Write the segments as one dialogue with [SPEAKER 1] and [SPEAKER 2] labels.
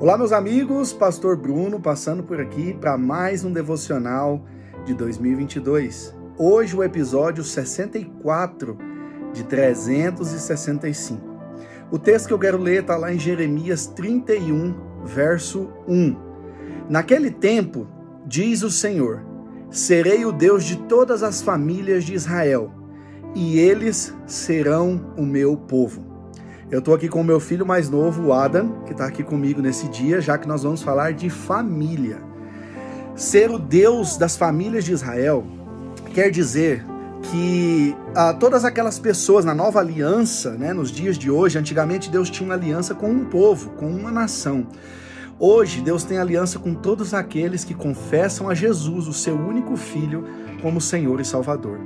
[SPEAKER 1] Olá, meus amigos, Pastor Bruno passando por aqui para mais um devocional de 2022. Hoje, o episódio 64 de 365. O texto que eu quero ler está lá em Jeremias 31, verso 1. Naquele tempo, diz o Senhor: Serei o Deus de todas as famílias de Israel, e eles serão o meu povo. Eu estou aqui com o meu filho mais novo, o Adam, que está aqui comigo nesse dia, já que nós vamos falar de família. Ser o Deus das famílias de Israel quer dizer que ah, todas aquelas pessoas na nova aliança, né, nos dias de hoje, antigamente Deus tinha uma aliança com um povo, com uma nação. Hoje, Deus tem aliança com todos aqueles que confessam a Jesus, o seu único filho, como Senhor e Salvador.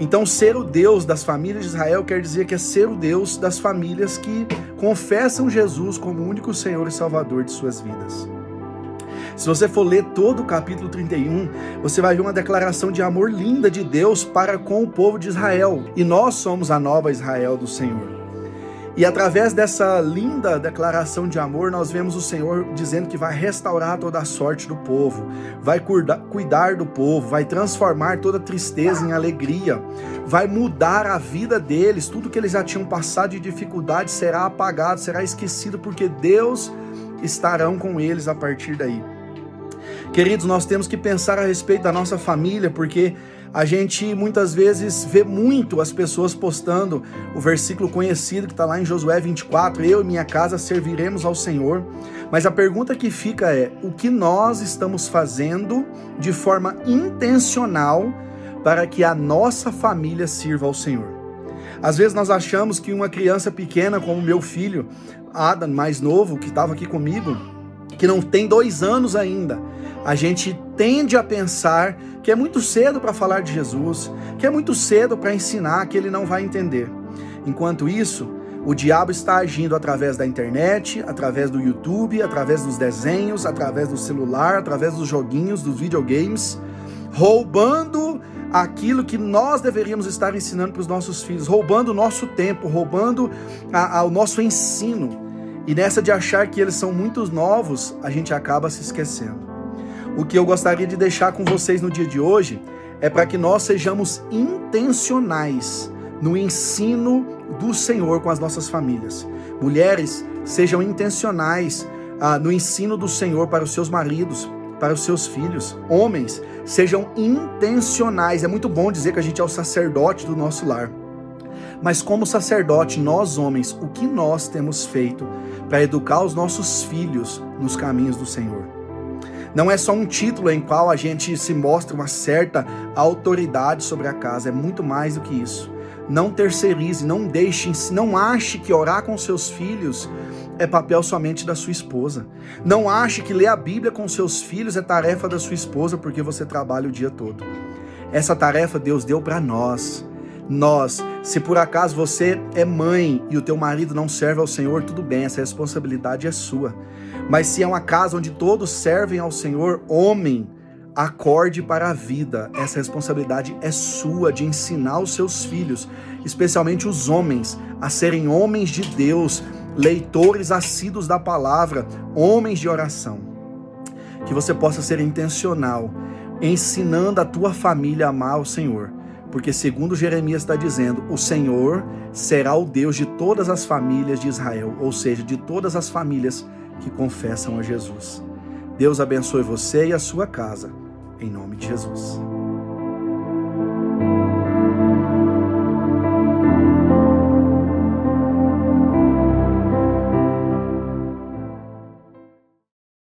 [SPEAKER 1] Então, ser o Deus das famílias de Israel quer dizer que é ser o Deus das famílias que confessam Jesus como o único Senhor e Salvador de suas vidas. Se você for ler todo o capítulo 31, você vai ver uma declaração de amor linda de Deus para com o povo de Israel. E nós somos a nova Israel do Senhor. E através dessa linda declaração de amor, nós vemos o Senhor dizendo que vai restaurar toda a sorte do povo, vai cuidar do povo, vai transformar toda tristeza em alegria, vai mudar a vida deles, tudo que eles já tinham passado de dificuldade será apagado, será esquecido, porque Deus estarão com eles a partir daí. Queridos, nós temos que pensar a respeito da nossa família, porque a gente muitas vezes vê muito as pessoas postando o versículo conhecido que está lá em Josué 24: Eu e minha casa serviremos ao Senhor. Mas a pergunta que fica é: o que nós estamos fazendo de forma intencional para que a nossa família sirva ao Senhor? Às vezes nós achamos que uma criança pequena, como meu filho, Adam, mais novo, que estava aqui comigo, que não tem dois anos ainda, a gente tende a pensar que é muito cedo para falar de Jesus, que é muito cedo para ensinar, que ele não vai entender. Enquanto isso, o diabo está agindo através da internet, através do YouTube, através dos desenhos, através do celular, através dos joguinhos, dos videogames, roubando aquilo que nós deveríamos estar ensinando para os nossos filhos, roubando o nosso tempo, roubando a, a, o nosso ensino. E nessa de achar que eles são muito novos, a gente acaba se esquecendo. O que eu gostaria de deixar com vocês no dia de hoje é para que nós sejamos intencionais no ensino do Senhor com as nossas famílias. Mulheres, sejam intencionais ah, no ensino do Senhor para os seus maridos, para os seus filhos. Homens, sejam intencionais. É muito bom dizer que a gente é o sacerdote do nosso lar. Mas como sacerdote, nós homens, o que nós temos feito para educar os nossos filhos nos caminhos do Senhor? Não é só um título em qual a gente se mostra uma certa autoridade sobre a casa, é muito mais do que isso. Não terceirize, não deixe, não ache que orar com seus filhos é papel somente da sua esposa. Não ache que ler a Bíblia com seus filhos é tarefa da sua esposa porque você trabalha o dia todo. Essa tarefa Deus deu para nós nós. Se por acaso você é mãe e o teu marido não serve ao Senhor, tudo bem, essa responsabilidade é sua. Mas se é uma casa onde todos servem ao Senhor, homem, acorde para a vida. Essa responsabilidade é sua de ensinar os seus filhos, especialmente os homens, a serem homens de Deus, leitores assíduos da palavra, homens de oração. Que você possa ser intencional, ensinando a tua família a amar o Senhor porque, segundo Jeremias está dizendo, o Senhor será o Deus de todas as famílias de Israel, ou seja, de todas as famílias que confessam a Jesus. Deus abençoe você e a sua casa, em nome de Jesus.